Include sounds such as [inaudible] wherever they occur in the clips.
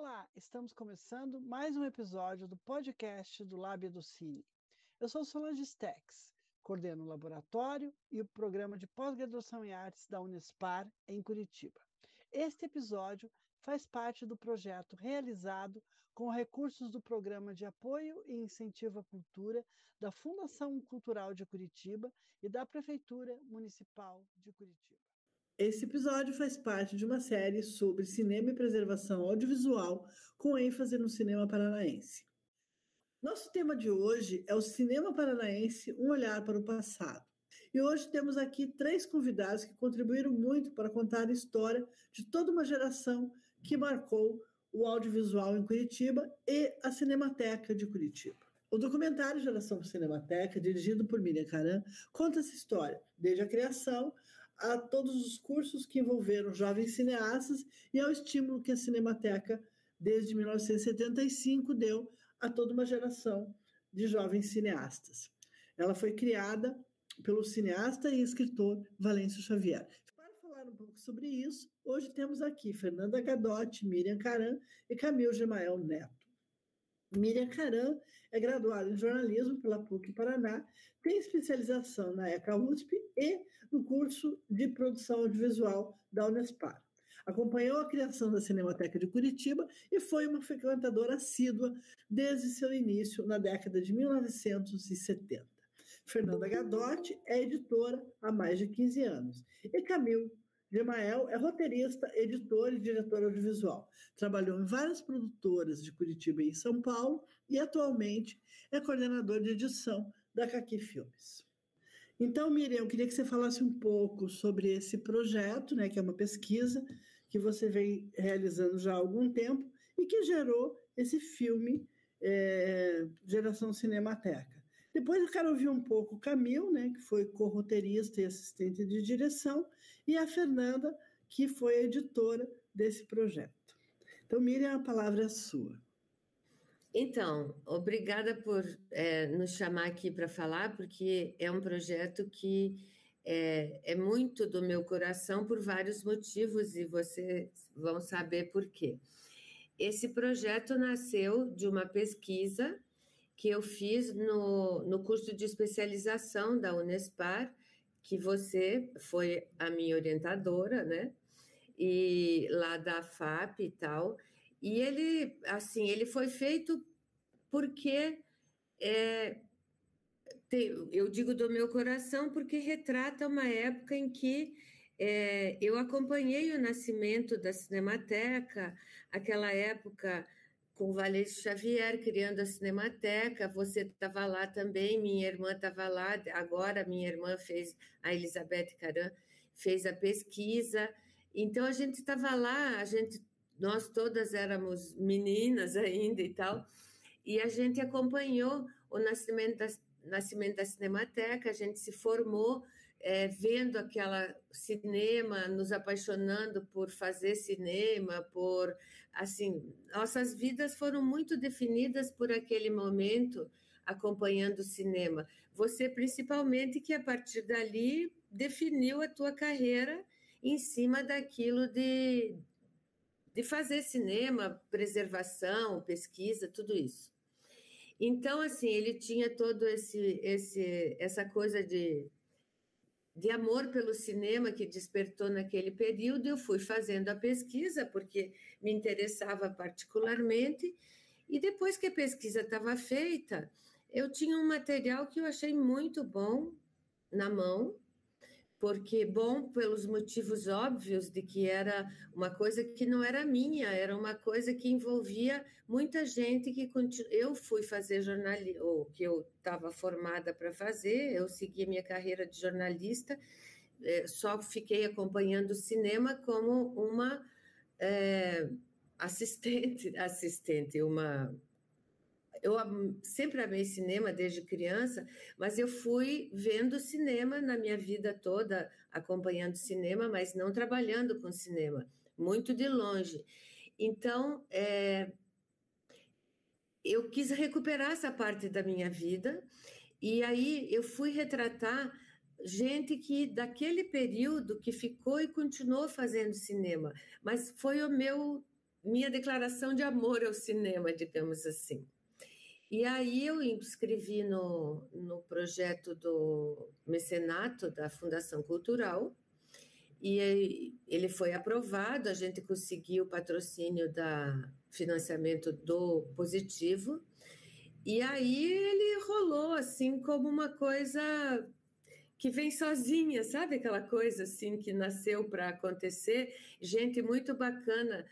Olá, estamos começando mais um episódio do podcast do Lábia do Cine. Eu sou Solange Stex, coordeno o laboratório e o programa de pós-graduação em artes da Unespar, em Curitiba. Este episódio faz parte do projeto realizado com recursos do Programa de Apoio e Incentivo à Cultura da Fundação Cultural de Curitiba e da Prefeitura Municipal de Curitiba. Esse episódio faz parte de uma série sobre cinema e preservação audiovisual, com ênfase no cinema paranaense. Nosso tema de hoje é o cinema paranaense, um olhar para o passado. E hoje temos aqui três convidados que contribuíram muito para contar a história de toda uma geração que marcou o audiovisual em Curitiba e a Cinemateca de Curitiba. O documentário Geração Cinemateca, dirigido por Miriam Caran, conta essa história, desde a criação a todos os cursos que envolveram jovens cineastas e ao estímulo que a Cinemateca, desde 1975, deu a toda uma geração de jovens cineastas. Ela foi criada pelo cineasta e escritor Valêncio Xavier. Para falar um pouco sobre isso, hoje temos aqui Fernanda Gadotti, Miriam Caran e Camil Gemael Neto. Miriam Caran é graduada em jornalismo pela PUC Paraná, tem especialização na ECA USP e no curso de produção audiovisual da Unespar. Acompanhou a criação da Cinemateca de Curitiba e foi uma frequentadora assídua desde seu início na década de 1970. Fernanda Gadotti é editora há mais de 15 anos. E Camil Gemael é roteirista, editor e diretor audiovisual. Trabalhou em várias produtoras de Curitiba e São Paulo e atualmente é coordenador de edição da Caqui Filmes. Então, Miriam, eu queria que você falasse um pouco sobre esse projeto, né, que é uma pesquisa que você vem realizando já há algum tempo e que gerou esse filme é, Geração Cinemateca. Depois eu quero ouvir um pouco o Camil, né, que foi co-roteirista e assistente de direção, e a Fernanda, que foi editora desse projeto. Então, Miriam, a palavra é sua. Então, obrigada por é, nos chamar aqui para falar, porque é um projeto que é, é, muito do meu coração por vários motivos e vocês vão saber por quê. Esse projeto nasceu de uma pesquisa que eu fiz no, no curso de especialização da Unespar, que você foi a minha orientadora, né? E lá da FAP e tal. E ele, assim, ele foi feito porque é, eu digo do meu coração porque retrata uma época em que é, eu acompanhei o nascimento da Cinemateca, aquela época com o Valêncio Xavier criando a Cinemateca, você estava lá também, minha irmã estava lá, agora minha irmã fez, a Elizabeth Caran, fez a pesquisa, então a gente estava lá, a gente, nós todas éramos meninas ainda e tal, e a gente acompanhou o nascimento da, nascimento da Cinemateca, a gente se formou é, vendo aquela cinema, nos apaixonando por fazer cinema, por assim, nossas vidas foram muito definidas por aquele momento acompanhando o cinema. Você principalmente que a partir dali definiu a tua carreira em cima daquilo de de fazer cinema, preservação, pesquisa, tudo isso. Então, assim, ele tinha todo esse, esse essa coisa de de amor pelo cinema que despertou naquele período, eu fui fazendo a pesquisa, porque me interessava particularmente, e depois que a pesquisa estava feita, eu tinha um material que eu achei muito bom na mão, porque bom pelos motivos óbvios de que era uma coisa que não era minha, era uma coisa que envolvia muita gente que continu... eu fui fazer jornalismo, ou que eu estava formada para fazer, eu segui minha carreira de jornalista, é, só fiquei acompanhando o cinema como uma é, assistente, [laughs] assistente, uma eu sempre amei cinema desde criança, mas eu fui vendo cinema na minha vida toda, acompanhando cinema, mas não trabalhando com cinema, muito de longe. Então, é, eu quis recuperar essa parte da minha vida, e aí eu fui retratar gente que daquele período que ficou e continuou fazendo cinema, mas foi o meu minha declaração de amor ao cinema, digamos assim. E aí eu inscrevi no, no projeto do mecenato da Fundação Cultural, e ele foi aprovado, a gente conseguiu o patrocínio da financiamento do Positivo, e aí ele rolou assim como uma coisa que vem sozinha, sabe aquela coisa assim que nasceu para acontecer? Gente muito bacana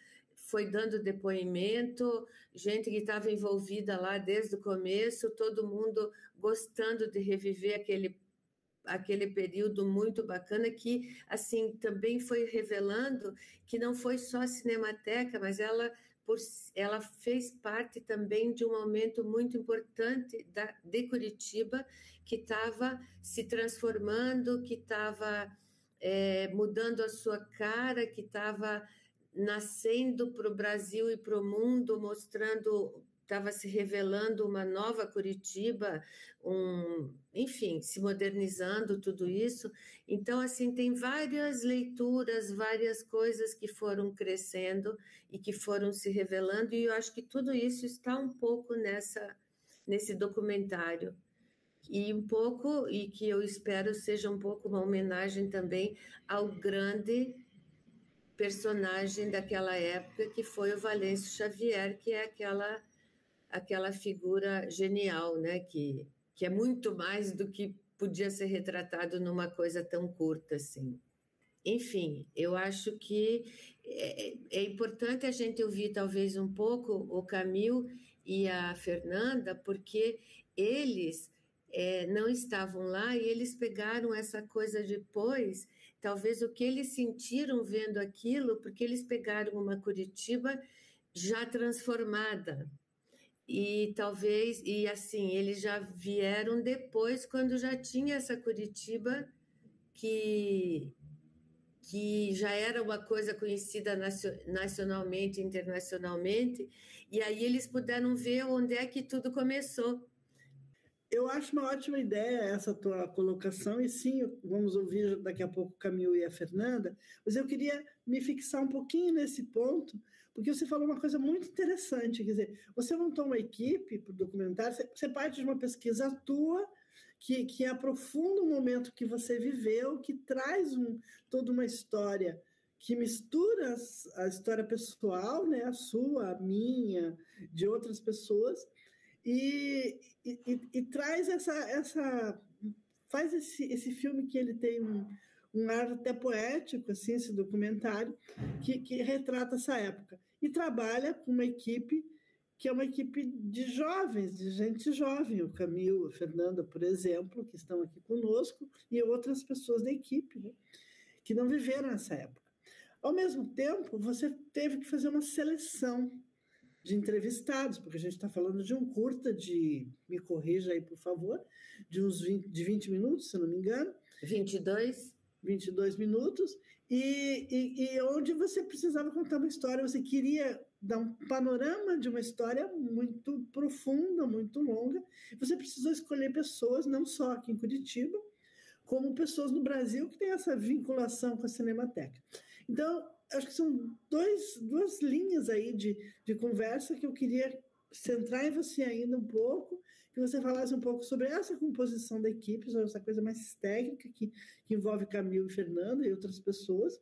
foi dando depoimento, gente que estava envolvida lá desde o começo, todo mundo gostando de reviver aquele aquele período muito bacana que assim também foi revelando que não foi só a Cinemateca, mas ela por, ela fez parte também de um momento muito importante da, de Curitiba, que estava se transformando, que estava é, mudando a sua cara, que estava nascendo para o Brasil e para o mundo, mostrando estava se revelando uma nova Curitiba, um, enfim, se modernizando tudo isso. Então, assim, tem várias leituras, várias coisas que foram crescendo e que foram se revelando, e eu acho que tudo isso está um pouco nessa nesse documentário. E um pouco, e que eu espero seja um pouco uma homenagem também ao grande personagem daquela época, que foi o Valêncio Xavier, que é aquela aquela figura genial, né? Que, que é muito mais do que podia ser retratado numa coisa tão curta assim. Enfim, eu acho que é, é importante a gente ouvir talvez um pouco o Camil e a Fernanda, porque eles é, não estavam lá e eles pegaram essa coisa depois, talvez o que eles sentiram vendo aquilo, porque eles pegaram uma Curitiba já transformada, e talvez, e assim, eles já vieram depois, quando já tinha essa Curitiba, que, que já era uma coisa conhecida nacionalmente, internacionalmente, e aí eles puderam ver onde é que tudo começou. Eu acho uma ótima ideia essa tua colocação, e sim, vamos ouvir daqui a pouco o Camil e a Fernanda, mas eu queria me fixar um pouquinho nesse ponto, porque você falou uma coisa muito interessante, quer dizer, você montou uma equipe para o documentário, você parte de uma pesquisa tua, que, que aprofunda o momento que você viveu, que traz um, toda uma história que mistura a história pessoal, né, a sua, a minha, de outras pessoas, e, e, e, traz essa, essa faz esse, esse filme que ele tem um, um ar até poético, assim, esse documentário, que, que retrata essa época. E trabalha com uma equipe que é uma equipe de jovens, de gente jovem, o Camilo, a Fernanda, por exemplo, que estão aqui conosco, e outras pessoas da equipe, né, que não viveram essa época. Ao mesmo tempo, você teve que fazer uma seleção de entrevistados, porque a gente está falando de um curta de, me corrija aí, por favor, de uns 20, de 20 minutos, se não me engano. 22. 22 minutos, e, e, e, onde você precisava contar uma história, você queria dar um panorama de uma história muito profunda, muito longa, você precisou escolher pessoas, não só aqui em Curitiba, como pessoas no Brasil que têm essa vinculação com a Cinemateca. Então, acho que são dois, duas linhas aí de, de conversa que eu queria centrar em você ainda um pouco que você falasse um pouco sobre essa composição da equipe, sobre essa coisa mais técnica que, que envolve Camilo e Fernanda e outras pessoas,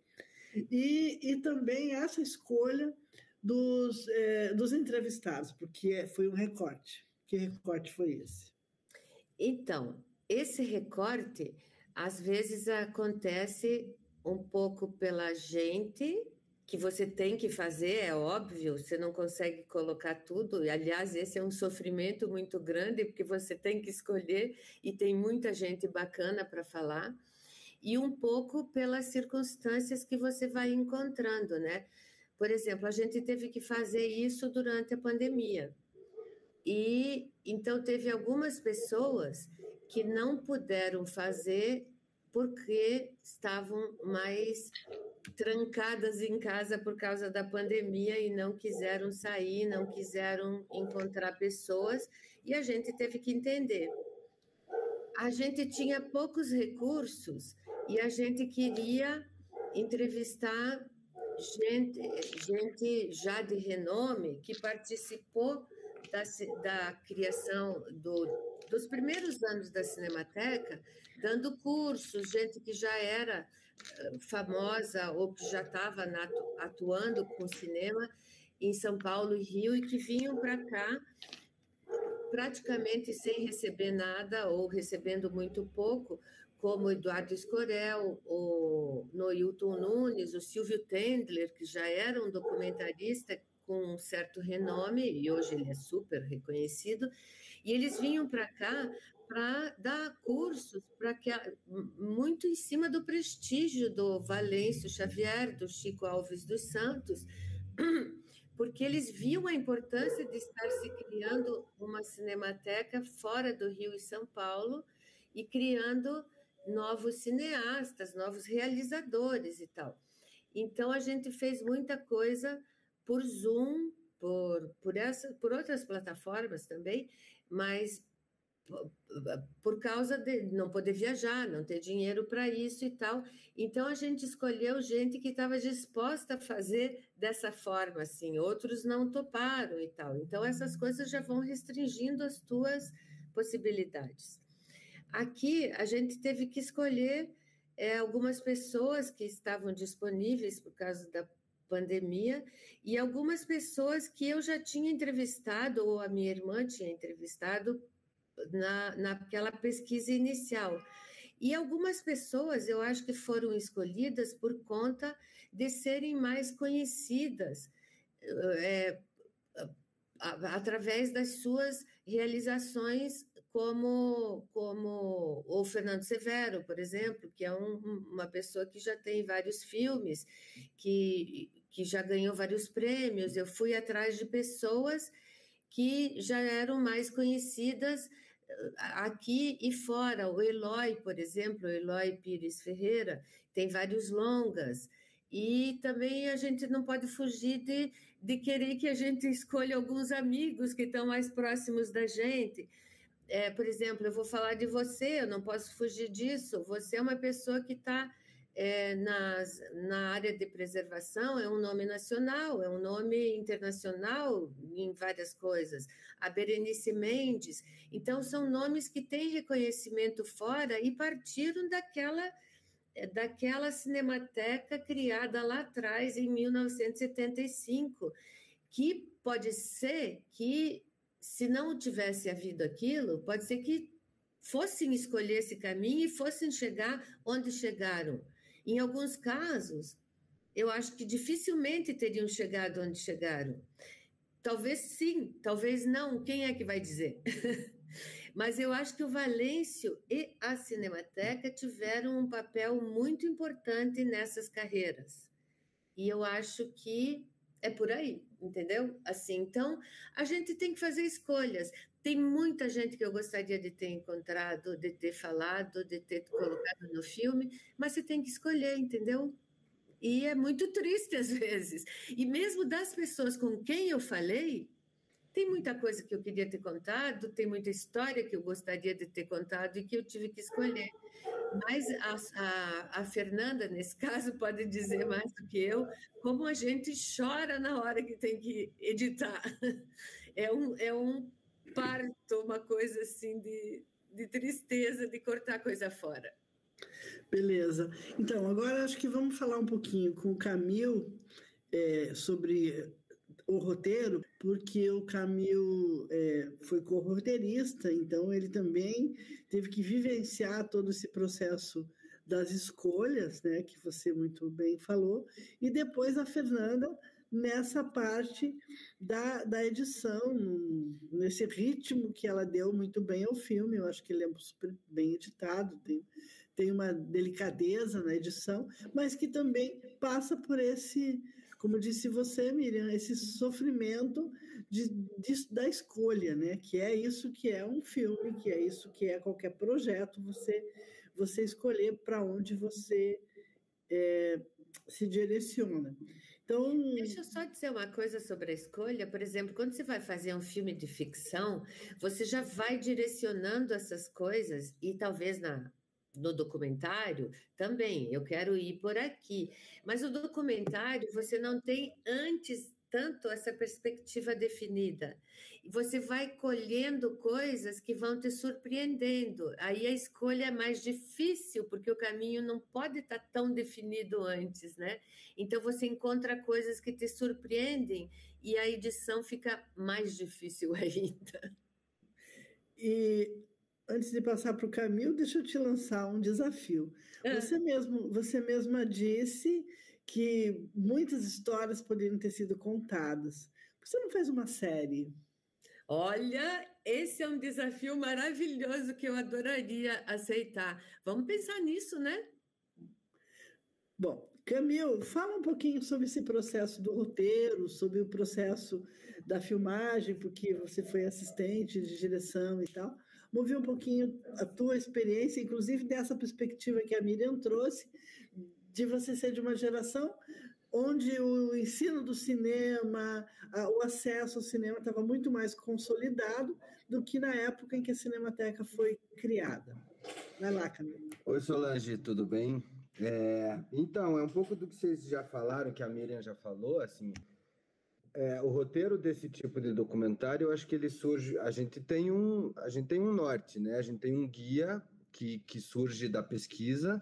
e, e também essa escolha dos, é, dos entrevistados, porque é, foi um recorte. Que recorte foi esse? Então, esse recorte às vezes acontece um pouco pela gente que você tem que fazer, é óbvio, você não consegue colocar tudo. E, aliás, esse é um sofrimento muito grande, porque você tem que escolher e tem muita gente bacana para falar. E um pouco pelas circunstâncias que você vai encontrando, né? Por exemplo, a gente teve que fazer isso durante a pandemia. E então teve algumas pessoas que não puderam fazer porque estavam mais trancadas em casa por causa da pandemia e não quiseram sair, não quiseram encontrar pessoas, e a gente teve que entender. A gente tinha poucos recursos e a gente queria entrevistar gente, gente já de renome que participou da, da criação do, dos primeiros anos da Cinemateca, dando cursos, gente que já era eh, famosa ou que já estava atuando com cinema em São Paulo e Rio e que vinham para cá praticamente sem receber nada ou recebendo muito pouco, como Eduardo Escorel, o Noilton Nunes, o Silvio Tendler, que já era um documentarista com um certo renome, e hoje ele é super reconhecido, e eles vinham para cá para dar cursos, para que muito em cima do prestígio do Valêncio Xavier, do Chico Alves dos Santos, [clears throat] porque eles viam a importância de estar se criando uma cinemateca fora do Rio e São Paulo e criando novos cineastas, novos realizadores e tal. Então a gente fez muita coisa por Zoom, por, essa, por outras plataformas também, mas por causa de não poder viajar, não ter dinheiro para isso e tal. Então a gente escolheu gente que estava disposta a fazer dessa forma, assim. Outros não toparam e tal. Então essas coisas já vão restringindo as tuas possibilidades. Aqui a gente teve que escolher é, algumas pessoas que estavam disponíveis por causa da pandemia e algumas pessoas que eu já tinha entrevistado ou a minha irmã tinha entrevistado na, naquela pesquisa inicial. E algumas pessoas eu acho que foram escolhidas por conta de serem mais conhecidas é, através das suas realizações como, como o Fernando Severo, por exemplo, que é um, uma pessoa que já tem vários filmes, que, que já ganhou vários prêmios. Eu fui atrás de pessoas que já eram mais conhecidas eh, aqui e fora. O Eloy, por exemplo, o Eloy Pires Ferreira, tem vários longas. E também a gente não pode fugir de, de querer que a gente [laughs] escolha alguns amigos que estão mais próximos da gente é, por exemplo, eu vou falar de você, eu não posso fugir disso. Você é uma pessoa que está é, nas, na área de preservação, é um nome nacional, é um nome internacional em várias coisas. A Berenice Mendes. Então, são nomes que têm reconhecimento fora e partiram daquela daquela cinemateca criada lá atrás, em 1975, que pode ser que se não tivesse havido aquilo, pode ser que fossem escolher esse caminho e fossem chegar onde chegaram. Em alguns casos, eu acho que dificilmente teriam chegado onde chegaram. Talvez sim, talvez não, quem é que vai dizer? [laughs] Mas eu acho que o Valêncio e a Cinemateca tiveram um papel muito importante nessas carreiras. E eu acho que é por aí, entendeu? Assim, então a gente tem que fazer escolhas. Tem muita gente que eu gostaria de ter encontrado, de ter falado, de ter colocado no filme, mas você tem que escolher, entendeu? E é muito triste às vezes. E mesmo das pessoas com quem eu falei, tem muita coisa que eu queria ter contado, tem muita história que eu gostaria de ter contado e que eu tive que escolher. Mas a, a, a, Fernanda, nesse [laughs] caso, pode dizer mais do que eu, como a gente chora na hora que tem que editar. [laughs] É um, é um parto, uma coisa assim de, de tristeza de cortar coisa fora. Beleza. Então, agora acho que vamos falar um pouquinho com o Camil é, sobre o roteiro, porque o Camil é, foi co-roteirista, então ele também teve que vivenciar todo esse processo das escolhas, né, que você muito bem falou, e depois a Fernanda nessa parte da, da edição, nesse ritmo que ela deu muito bem ao filme, eu acho que ele é super bem editado, tem, tem uma delicadeza na edição, mas que também passa por esse como disse você, Miriam, esse sofrimento de, de, da escolha, né? Que é isso que é um filme, que é isso que é qualquer projeto, você, você escolher para onde você é, se direciona. Então, Deixa eu só dizer uma coisa sobre a escolha. Por exemplo, quando você vai fazer um filme de ficção, você já vai direcionando essas coisas e talvez na no documentário, também, eu quero ir por aqui. Mas o documentário, você não tem antes tanto essa perspectiva definida. E você vai colhendo coisas que vão te surpreendendo. Aí a escolha é mais difícil, porque o caminho não pode estar tão definido antes, né? Então você encontra coisas que te surpreendem e a edição fica mais difícil [laughs] ainda. E antes de passar para o Camilo, deixa eu te lançar um desafio. É. Você mesmo, você mesma disse que muitas histórias poderiam ter sido contadas. Por que você não fez uma série? Olha, esse é um desafio maravilhoso que eu adoraria aceitar. Vamos pensar nisso, né? Bom, Camil, fala um pouquinho sobre esse processo do roteiro, sobre o processo da filmagem, porque você foi assistente de direção e tal. Mover um pouquinho a tua experiência, inclusive dessa perspectiva que a Miriam trouxe, de você ser de uma geração onde o ensino do cinema, o acesso ao cinema estava muito mais consolidado do que na época em que a Cinemateca foi criada. Vai lá, Camila. Oi, Solange, tudo bem? É, então, é um pouco do que vocês já falaram, que a Miriam já falou, assim, é, o roteiro desse tipo de documentário, eu acho que ele surge, a gente tem um, a gente tem um norte, né? A gente tem um guia que, que surge da pesquisa,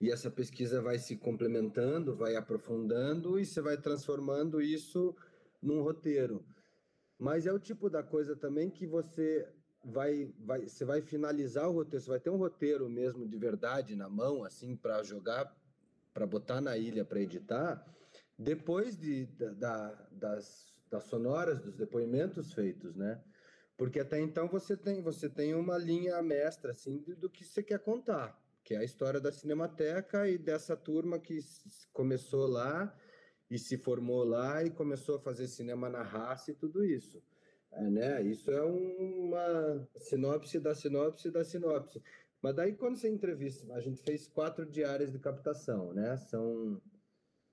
e essa pesquisa vai se complementando, vai aprofundando e você vai transformando isso num roteiro. Mas é o tipo da coisa também que você vai, vai, você vai finalizar o roteiro, você vai ter um roteiro mesmo de verdade na mão, assim, para jogar, para botar na ilha para editar, depois de, da, das, das sonoras, dos depoimentos feitos, né? Porque até então você tem, você tem uma linha mestra, assim, do que você quer contar que é a história da Cinemateca e dessa turma que começou lá e se formou lá e começou a fazer cinema na raça e tudo isso. É, né? Isso é uma sinopse da sinopse da sinopse. Mas daí quando você entrevista, a gente fez quatro diárias de captação, né? São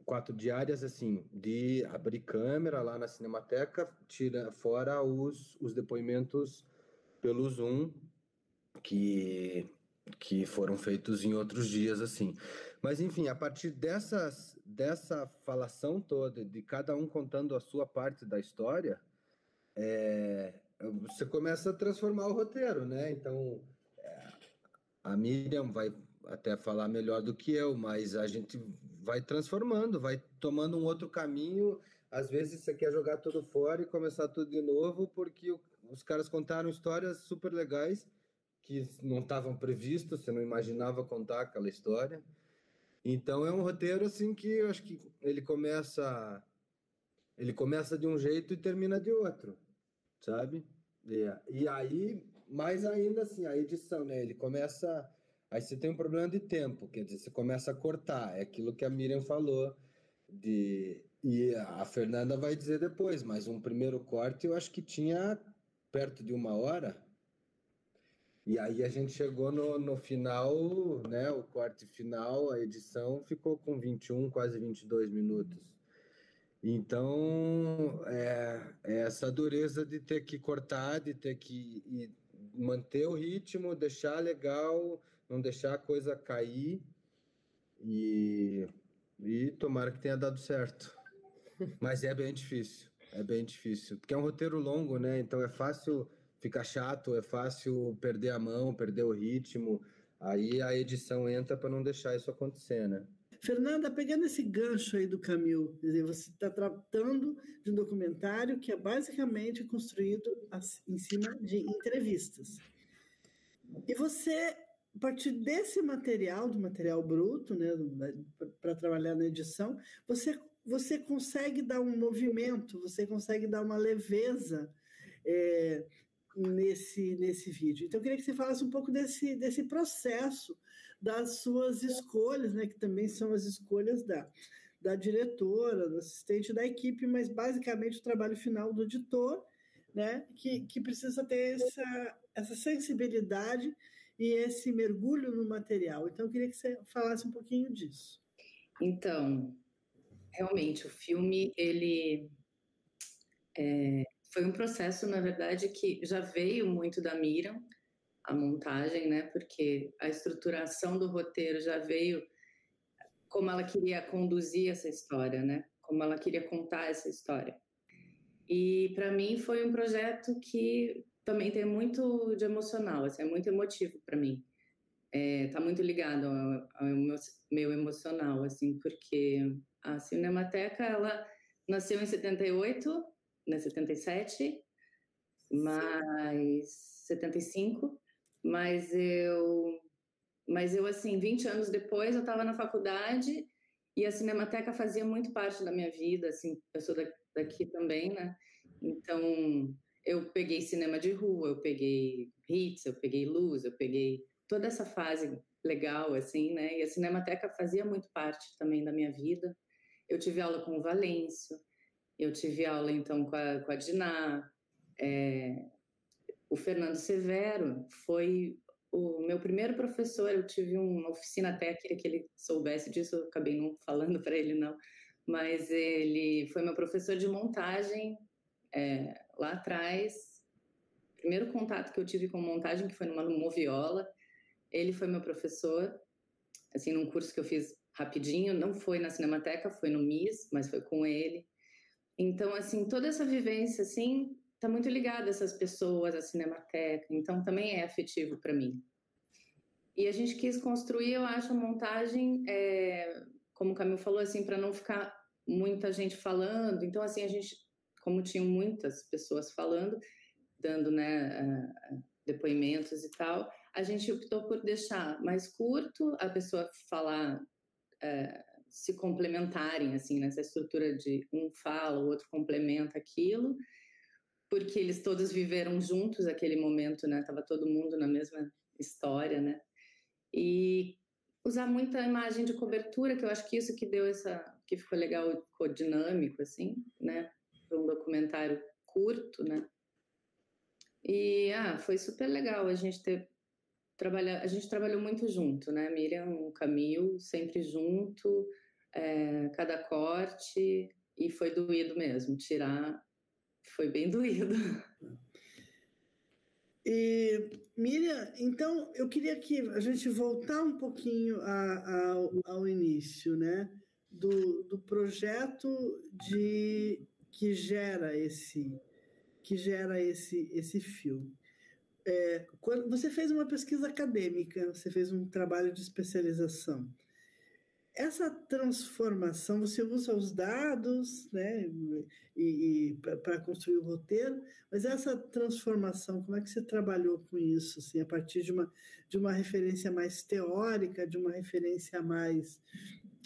quatro diárias assim, de abrir câmera lá na Cinemateca, tira fora os, os depoimentos pelo Zoom, que que foram feitos em outros dias assim. Mas enfim, a partir dessas dessa falação toda de cada um contando a sua parte da história, é, você começa a transformar o roteiro, né? Então é, a Miriam vai até falar melhor do que eu, mas a gente vai transformando, vai tomando um outro caminho. Às vezes você quer jogar tudo fora e começar tudo de novo, porque os caras contaram histórias super legais que não estavam previstos, você não imaginava contar aquela história. Então é um roteiro assim que eu acho que ele começa ele começa de um jeito e termina de outro, sabe? E, e aí, mais ainda assim, a edição, né? Ele começa aí você tem um problema de tempo, quer dizer, você começa a cortar, é aquilo que a Miriam falou de e a Fernanda vai dizer depois, mas um primeiro corte eu acho que tinha perto de uma hora e aí a gente chegou no, no final, né? O corte final, a edição ficou com 21, quase 22 minutos. Então, é, é essa dureza de ter que cortar, de ter que manter o ritmo, deixar legal, não deixar a coisa cair e, e tomara que tenha dado certo. [laughs] Mas é bem difícil, é bem difícil, porque é um roteiro longo, né? Então é fácil fica chato, é fácil perder a mão, perder o ritmo. Aí a edição entra para não deixar isso acontecer, né? Fernanda, pegando esse gancho aí do Camil, você está tratando de um documentário que é basicamente construído em cima de entrevistas. E você, a partir desse material, do material bruto, né, para trabalhar na edição, você, você consegue dar um movimento, você consegue dar uma leveza é, nesse, nesse vídeo. Então, eu queria que você falasse um pouco desse, desse processo das suas escolhas, né, que também são as escolhas da, da diretora, do assistente da equipe, mas basicamente o trabalho final do editor, né, que, que precisa ter essa, essa sensibilidade e esse mergulho no material. Então, eu queria que você falasse um pouquinho disso. Então, realmente, o filme, ele é, foi um processo, na verdade, que já veio muito da Miriam, a montagem, né? Porque a estruturação do roteiro já veio como ela queria conduzir essa história, né? Como ela queria contar essa história. E para mim foi um projeto que também tem muito de emocional, assim, é muito emotivo para mim. É, tá muito ligado ao, ao meu emocional, assim, porque a Cinemateca, ela nasceu em 78, né, 77, mas 75, mas eu mas eu assim, 20 anos depois eu estava na faculdade e a Cinemateca fazia muito parte da minha vida, assim, eu sou daqui também, né? Então, eu peguei cinema de rua, eu peguei hits, eu peguei luz, eu peguei toda essa fase legal, assim, né? E a Cinemateca fazia muito parte também da minha vida. Eu tive aula com o Valêncio, eu tive aula, então, com a, com a Diná. É, o Fernando Severo foi o meu primeiro professor. Eu tive uma oficina queria que ele soubesse disso, eu acabei não falando para ele, não. Mas ele foi meu professor de montagem é, lá atrás. Primeiro contato que eu tive com montagem, que foi numa moviola. Ele foi meu professor, assim, num curso que eu fiz rapidinho. Não foi na Cinemateca, foi no MIS, mas foi com ele. Então, assim, toda essa vivência, assim, tá muito ligada a essas pessoas, à Cinemateca. Então, também é afetivo para mim. E a gente quis construir, eu acho, a montagem, é, como o Camilo falou, assim, para não ficar muita gente falando. Então, assim, a gente, como tinham muitas pessoas falando, dando, né, depoimentos e tal, a gente optou por deixar mais curto, a pessoa falar é, se complementarem, assim, nessa estrutura de um fala, o outro complementa aquilo, porque eles todos viveram juntos aquele momento, né? Tava todo mundo na mesma história, né? E usar muita imagem de cobertura, que eu acho que isso que deu essa, que ficou legal, ficou dinâmico, assim, né? Foi um documentário curto, né? E ah, foi super legal a gente ter trabalhar, a gente trabalhou muito junto, né? Miriam, o Camil, sempre junto é, cada corte e foi doído mesmo. Tirar foi bem [laughs] doído. E, Miriam, então eu queria que a gente voltar um pouquinho a, a, ao início, né? Do, do projeto de que gera esse que gera esse esse filme. É, quando você fez uma pesquisa acadêmica, você fez um trabalho de especialização. Essa transformação, você usa os dados né, e, e para construir o roteiro, mas essa transformação, como é que você trabalhou com isso? Assim, a partir de uma, de uma referência mais teórica, de uma referência mais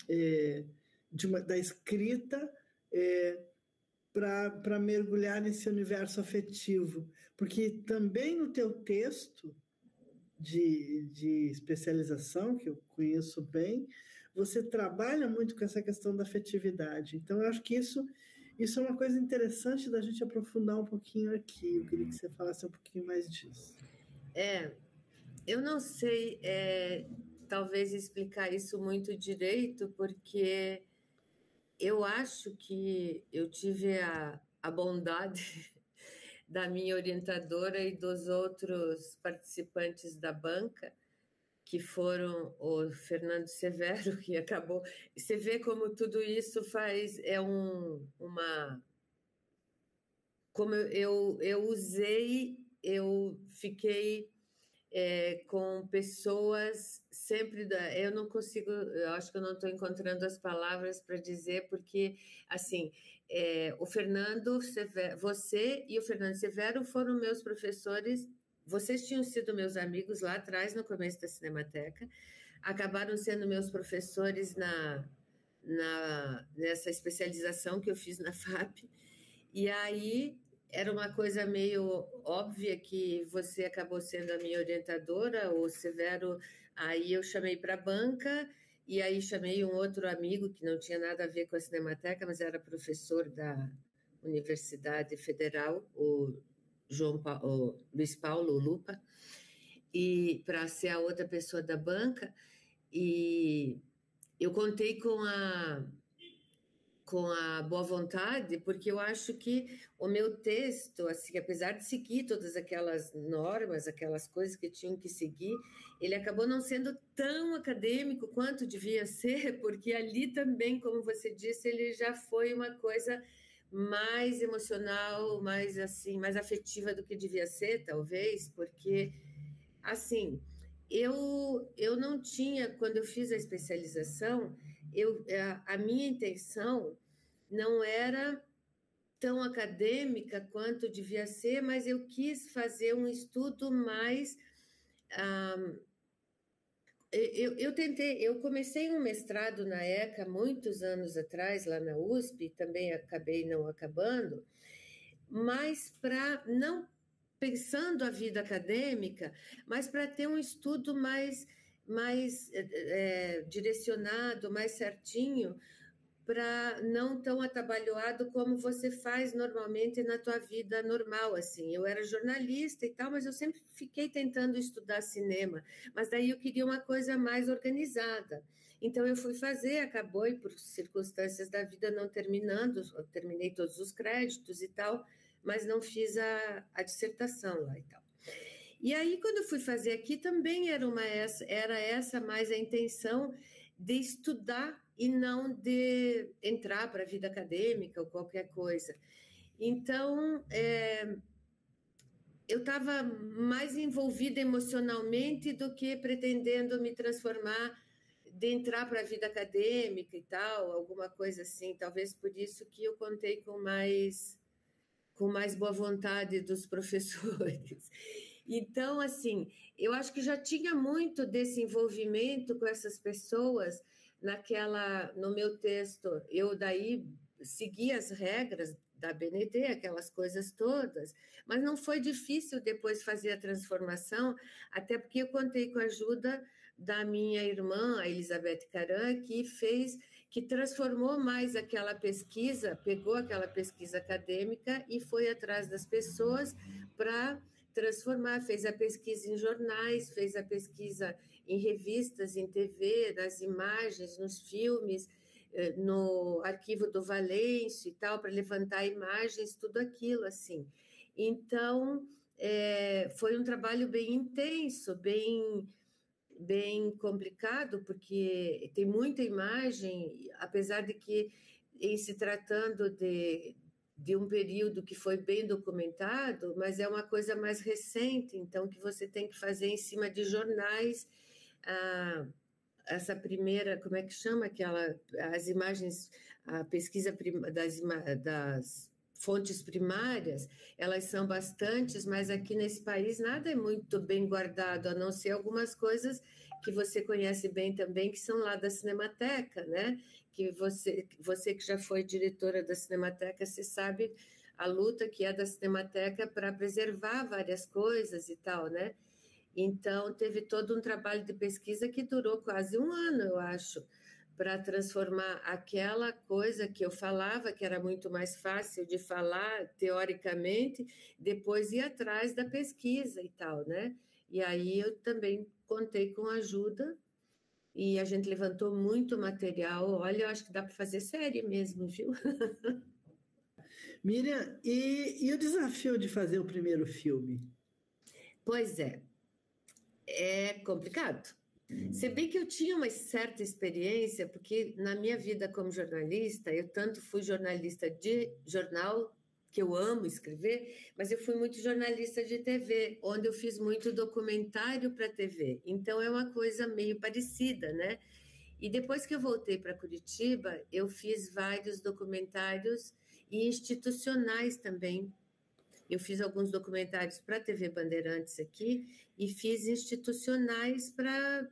é, de uma, da escrita, é, para mergulhar nesse universo afetivo. Porque também no teu texto de, de especialização, que eu conheço bem, você trabalha muito com essa questão da afetividade. Então, eu acho que isso, isso é uma coisa interessante da gente aprofundar um pouquinho aqui. Eu queria que você falasse um pouquinho mais disso. É, eu não sei, é, talvez explicar isso muito direito, porque eu acho que eu tive a, a bondade [laughs] da minha orientadora e dos outros participantes da banca que foram o Fernando Severo, [laughs] que acabou. Você vê como tudo isso faz. É um, uma. Como eu, eu usei, eu fiquei é, com pessoas sempre da. Eu não consigo, eu acho que eu não estou encontrando as palavras para dizer, porque, assim, é, o Fernando Severo, você e o Fernando Severo foram meus professores vocês tinham sido meus amigos lá atrás, no começo da Cinemateca, acabaram sendo meus professores na, na, nessa especialização que eu fiz na FAP. E aí era uma coisa meio óbvia que você acabou sendo a minha orientadora, o Severo. Aí eu chamei para a banca e aí chamei um outro amigo que não tinha nada a ver com a Cinemateca, mas era professor da Universidade Federal, o João Luiz Paulo Lupa, e para ser a outra pessoa da banca, e eu contei com a com a boa vontade, porque eu acho que o meu texto, assim, apesar de seguir todas aquelas normas, aquelas coisas que tinham que seguir, ele acabou não sendo tão acadêmico quanto devia [laughs] ser, porque ali também, como você disse, ele já foi uma coisa mais emocional, mais assim, mais afetiva do que devia ser, talvez, porque assim, eu eu não tinha quando eu fiz a especialização, eu, a, a minha intenção não era tão acadêmica quanto devia ser, mas eu quis fazer um estudo mais. Um, eu, eu, tentei, eu comecei um mestrado na ECA muitos anos atrás, lá na USP, também acabei não acabando, mas para não pensando a vida acadêmica, mas para ter um estudo mais mais é, direcionado, mais certinho, para não tão atabalhoado como você faz normalmente na tua vida normal, assim. Eu era jornalista e tal, mas eu sempre fiquei tentando estudar cinema, mas daí eu queria uma coisa mais organizada. Então eu fui fazer, acabou e por circunstâncias da vida não terminando, terminei todos os créditos e tal, mas não fiz a, a dissertação lá e tal. E aí, quando eu fui fazer aqui, também era, uma, era essa mais a intenção de estudar e não de entrar para a vida acadêmica ou qualquer coisa. Então, é, eu estava mais envolvida emocionalmente do que pretendendo me transformar, de entrar para a vida acadêmica e tal, alguma coisa assim. Talvez por isso que eu contei com mais com mais boa vontade dos [laughs] professores. Então, assim, eu acho que já tinha muito desse envolvimento com essas pessoas naquela, no meu texto. Eu daí segui as regras da BNT, aquelas coisas todas, mas não foi difícil depois fazer a transformação, até porque eu contei com a ajuda da minha irmã, a Elizabeth Caran, que fez, que transformou mais aquela pesquisa, pegou aquela pesquisa acadêmica e foi atrás das pessoas para transformar, fez a pesquisa em jornais, fez a pesquisa em revistas, em TV, nas imagens, nos filmes, eh, no arquivo do Valêncio e tal, para levantar imagens, tudo aquilo assim. Então, é, foi um trabalho bem intenso, bem, bem complicado, porque tem muita imagem, apesar de que, em se tratando de, de um período que foi bem documentado, mas é uma coisa mais recente, então que você tem que fazer em cima de jornais. Ah, essa primeira, como é que chama aquela, as imagens, a pesquisa das, das fontes primárias, elas são bastantes, mas aqui nesse país nada é muito bem guardado, a não ser algumas coisas que você conhece bem também, que são lá da Cinemateca, né? que você, você que já foi diretora da Cinemateca, você sabe a luta que é da Cinemateca para preservar várias coisas e tal, né? Então, teve todo um trabalho de pesquisa que durou quase um ano, eu acho, para transformar aquela coisa que eu falava, que era muito mais fácil de falar teoricamente, depois ir atrás da pesquisa e tal, né? E aí eu também contei com ajuda e a gente levantou muito material. Olha, eu acho que dá para fazer série mesmo, viu? [laughs] Miriam, e, e o desafio de fazer o primeiro filme? Pois é, é complicado. Se bem que eu tinha uma certa experiência, porque na minha vida como jornalista, eu tanto fui jornalista de jornal que eu amo escrever, mas eu fui muito jornalista de TV, onde eu fiz muito documentário para TV. Então é uma coisa meio parecida, né? E depois que eu voltei para Curitiba, eu fiz vários documentários e institucionais também. Eu fiz alguns documentários para a TV Bandeirantes aqui e fiz institucionais para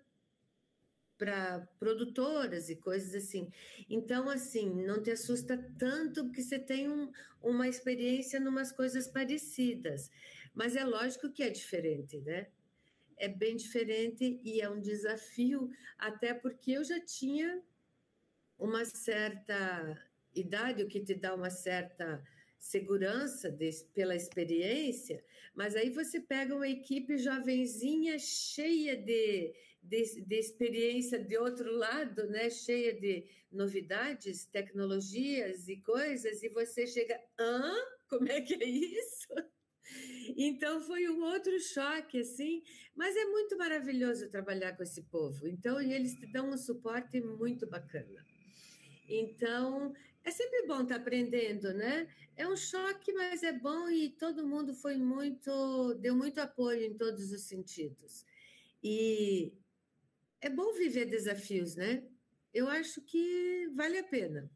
para produtoras e coisas assim. Então, assim, não te assusta tanto porque você tem um, uma experiência em umas coisas parecidas. Mas é lógico que é diferente, né? É bem diferente e é um desafio, até porque eu já tinha uma certa idade, o que te dá uma certa segurança de, pela experiência, mas aí você pega uma equipe jovenzinha cheia de de, de, experiência de outro lado, né, cheia de novidades, tecnologias e coisas, e você chega, hã? Como é que é isso? [laughs] Então foi um outro choque, assim, mas é muito maravilhoso trabalhar com esse povo. Então, e eles te dão um suporte muito bacana. Então, é sempre bom estar tá aprendendo, né? É um choque, mas é bom e todo mundo foi muito, deu muito apoio em todos os sentidos. E é bom viver desafios, né? Eu acho que vale a pena.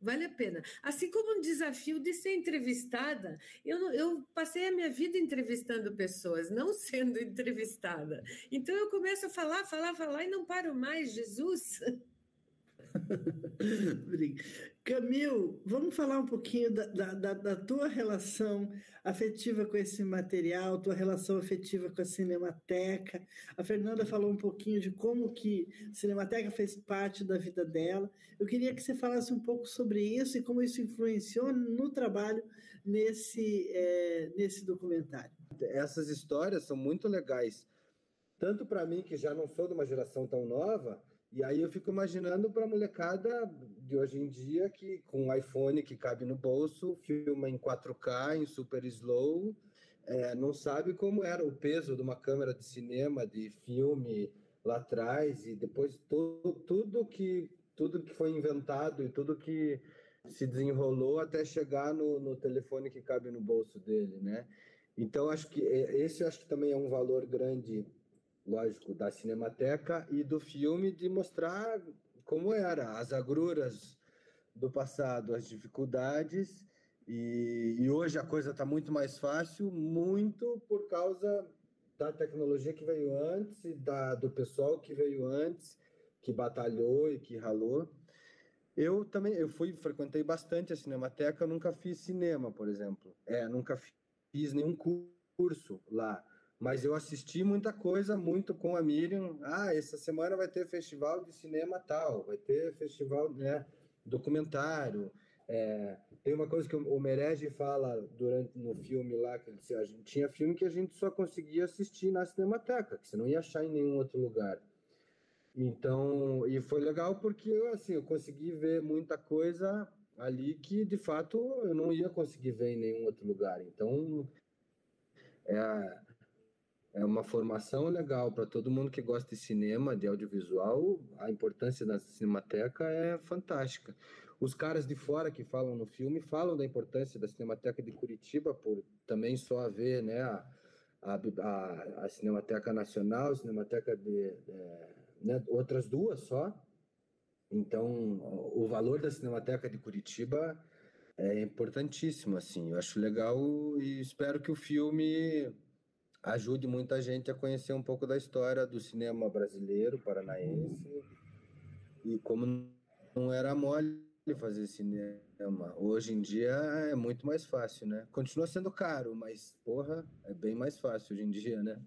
Vale a pena. Assim como um desafio de ser entrevistada. Eu, eu passei a minha vida entrevistando pessoas, não [laughs] sendo entrevistada. Então eu começo a falar, falar, falar e não paro mais. Jesus! [laughs] Camil, vamos falar um pouquinho da, da, da, tua relação afetiva com esse material, tua relação afetiva com a Cinemateca. A Fernanda falou um pouquinho de como que a Cinemateca fez parte da vida dela. Eu queria que você falasse um pouco sobre isso e como isso influenciou no trabalho nesse, é, nesse documentário. Essas histórias são muito legais, tanto para mim, que já não sou de uma geração tão nova, e aí eu fico imaginando para a molecada de hoje em dia que com um iPhone que cabe no bolso, filma em 4K, em super slow, é, não sabe como era o peso de uma câmera de cinema, de filme lá atrás e depois tudo, tudo que tudo que foi inventado e tudo que se desenrolou até chegar no, no telefone que cabe no bolso dele, né? Então acho que é, esse acho que também é um valor grande lógico, da Cinemateca e do filme de mostrar como era, as agruras do passado, as dificuldades. E, e hoje a coisa está muito mais fácil, muito por causa da tecnologia que veio antes e da, do pessoal que veio antes, que batalhou e que ralou. Eu também, eu fui, frequentei bastante a Cinemateca, nunca fiz cinema, por exemplo. É, nunca fiz nenhum curso lá mas eu assisti muita coisa muito com a Miriam. Ah, essa semana vai ter festival de cinema tal, vai ter festival, né, documentário. É, tem uma coisa que o Merege fala durante no filme lá que ele disse, a gente tinha filme que a gente só conseguia assistir na Cinemateca, que você não ia achar em nenhum outro lugar. Então, e foi legal porque assim, eu consegui ver muita coisa ali que de fato eu não ia conseguir ver em nenhum outro lugar. Então, é, é uma formação legal para todo mundo que gosta de cinema, de audiovisual. A importância da Cinemateca é fantástica. Os caras de fora que falam no filme falam da importância da Cinemateca de Curitiba, por também só haver né, a, a, a Cinemateca Nacional, a Cinemateca de. É, né, outras duas só. Então, o valor da Cinemateca de Curitiba é importantíssimo, assim. Eu acho legal e espero que o filme ajude muita gente a conhecer um pouco da história do cinema brasileiro, paranaense, e como não era mole fazer cinema. Hoje em dia é muito mais fácil, né? Continua sendo caro, mas, porra, é bem mais fácil hoje em dia, né?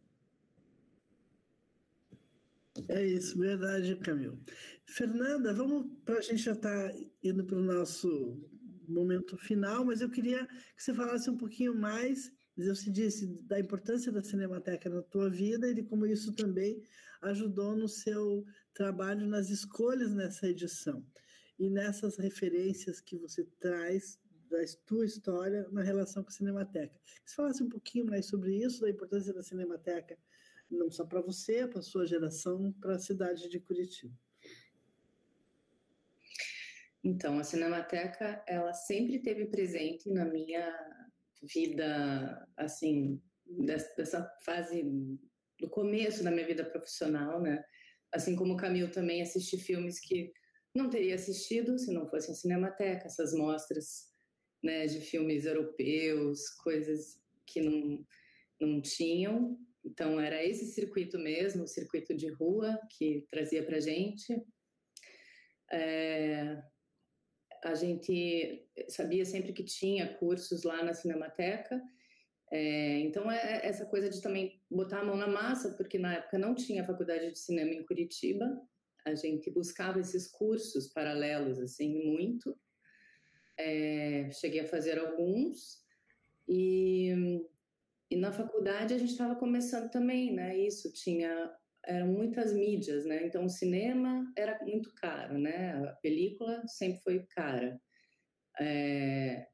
É isso, verdade, Camilo. Fernanda, vamos para a gente já estar tá indo para o nosso momento final, mas eu queria que você falasse um pouquinho mais eu se disse da importância da Cinemateca na tua vida e de como isso também ajudou no seu trabalho nas escolhas nessa edição e nessas referências que você traz da tua história na relação com a Cinemateca. Se falasse um pouquinho mais sobre isso, da importância da Cinemateca, não só para você, para a sua geração, para a cidade de Curitiba. Então, a Cinemateca, ela sempre teve presente na minha vida, assim, dessa fase do começo da minha vida profissional, né? Assim como o Camil também assisti filmes que não teria assistido se não fosse a Cinemateca, essas mostras, né, de filmes europeus, coisas que não, não tinham. Então era esse circuito mesmo, o circuito de rua que trazia para gente. É, a gente sabia sempre que tinha cursos lá na Cinemateca. É, então, é, é essa coisa de também botar a mão na massa, porque na época não tinha faculdade de cinema em Curitiba, a gente buscava esses cursos paralelos, assim, muito. É, cheguei a fazer alguns, e, e na faculdade a gente estava começando também, né? Isso, tinha eram muitas mídias, né? Então o cinema era muito caro, né? A película sempre foi cara. É,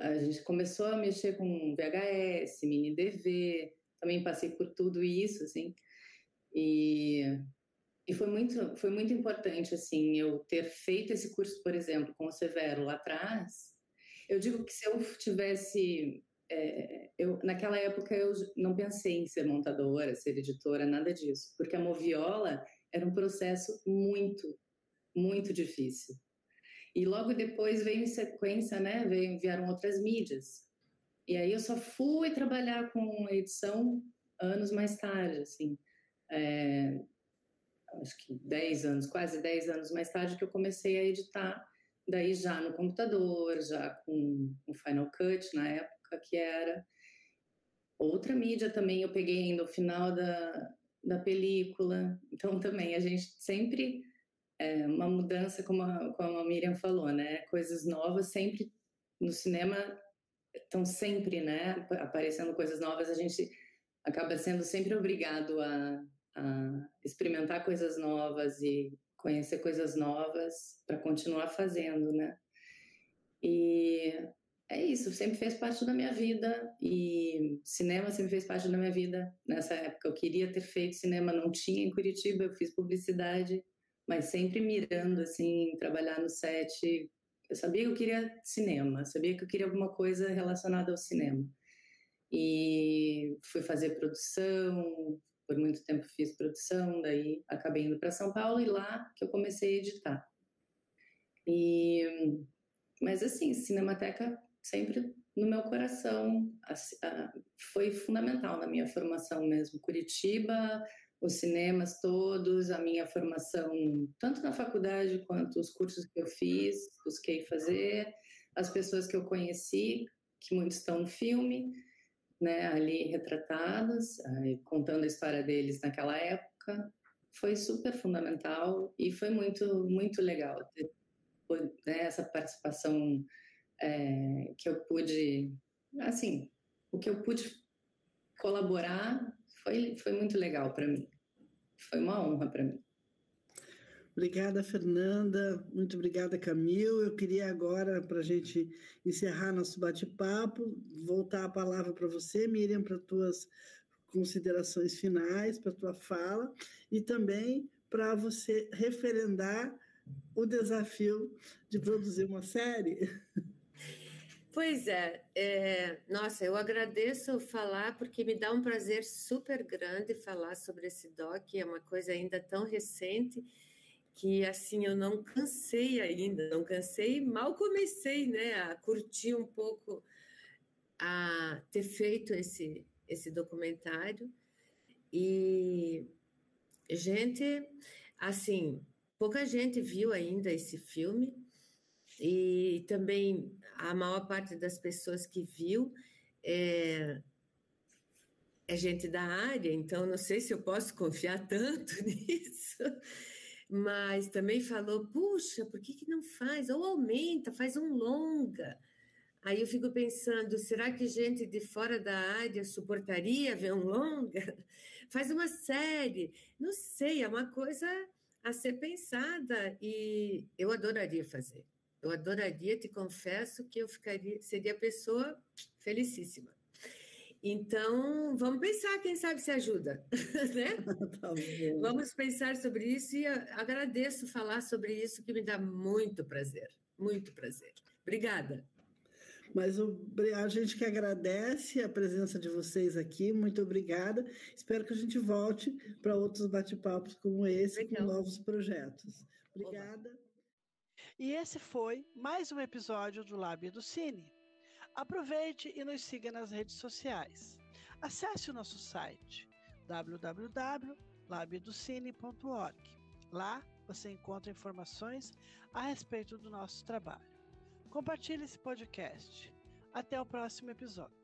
a gente começou a mexer com VHS, mini DV, também passei por tudo isso, assim. E, e foi muito foi muito importante assim eu ter feito esse curso, por exemplo, com o Severo lá atrás. Eu digo que se eu tivesse é, eu, naquela época eu não pensei em ser montadora, ser editora, nada disso, porque a Moviola era um processo muito, muito difícil. E logo depois veio em sequência, né, veio, vieram outras mídias. E aí eu só fui trabalhar com edição anos mais tarde, assim. É, acho que 10 anos, quase 10 anos mais tarde que eu comecei a editar, daí já no computador, já com o Final Cut na época época, que era outra mídia também. Eu peguei no final da, da película. Então, também, a gente sempre. É, uma mudança, como a, como a Miriam falou, né? Coisas novas sempre no cinema estão sempre, né? Aparecendo coisas novas. A gente acaba sendo sempre obrigado a, a experimentar coisas novas e conhecer coisas novas para continuar fazendo, né? E é isso, sempre fez parte da minha vida e cinema sempre fez parte da minha vida. Nessa época eu queria ter feito cinema, não tinha em Curitiba, eu fiz publicidade, mas sempre mirando assim, trabalhar no set. Eu sabia que eu queria cinema, sabia que eu queria alguma coisa relacionada ao cinema. E fui fazer produção, por muito tempo fiz produção, daí acabei indo para São Paulo e lá que eu comecei a editar. E mas assim, Cinemateca sempre no meu coração. Foi fundamental na minha formação mesmo. Curitiba, os cinemas todos, a minha formação, tanto na faculdade quanto os cursos que eu fiz, busquei fazer, as pessoas que eu conheci, que muitos estão no filme, né, ali retratados, contando a história deles naquela época, foi super fundamental e foi muito, muito legal né, essa participação é, que eu pude, assim, o que eu pude colaborar foi, foi muito legal para mim. Foi uma honra para mim. Obrigada, Fernanda. Muito obrigada, Camil. Eu queria agora, para a gente encerrar nosso bate-papo, voltar a palavra para você, Miriam, para tuas considerações finais, para tua fala e também para você referendar o desafio de produzir uma série. [laughs] Pois é, é, nossa, eu agradeço falar porque me dá um prazer super grande falar sobre esse doc, é uma coisa ainda tão recente que assim eu não cansei ainda, não cansei, mal comecei, né, a curtir um pouco a ter feito esse esse documentário. E gente, assim, pouca gente viu ainda esse filme e também a maior parte das pessoas que viu é, é gente da área, então não sei se eu posso confiar [laughs] tanto nisso, mas também falou, puxa, por que, que não faz? Ou aumenta, faz um longa. Aí eu fico pensando, será que gente de fora da área suportaria ver um longa? [laughs] Faz uma série. Não sei, é uma coisa a ser pensada e eu adoraria fazer. Eu adoraria, te confesso que eu ficaria, seria a pessoa felicíssima. Então, vamos pensar, quem sabe se ajuda, [laughs] né? [laughs] vamos pensar sobre isso e agradeço falar sobre isso, que me dá muito prazer, muito prazer. Obrigada. Mas o, a gente que agradece a presença de vocês aqui, muito obrigada. Espero que a gente volte para outros bate-papos como esse, Legal. com novos projetos. Obrigada. Olá. E esse foi mais um episódio do Lábio do Cine. Aproveite e nos siga nas redes sociais. Acesse o nosso site www.labiodocine.org. Lá você encontra informações a respeito do nosso trabalho. Compartilhe esse podcast. Até o próximo episódio.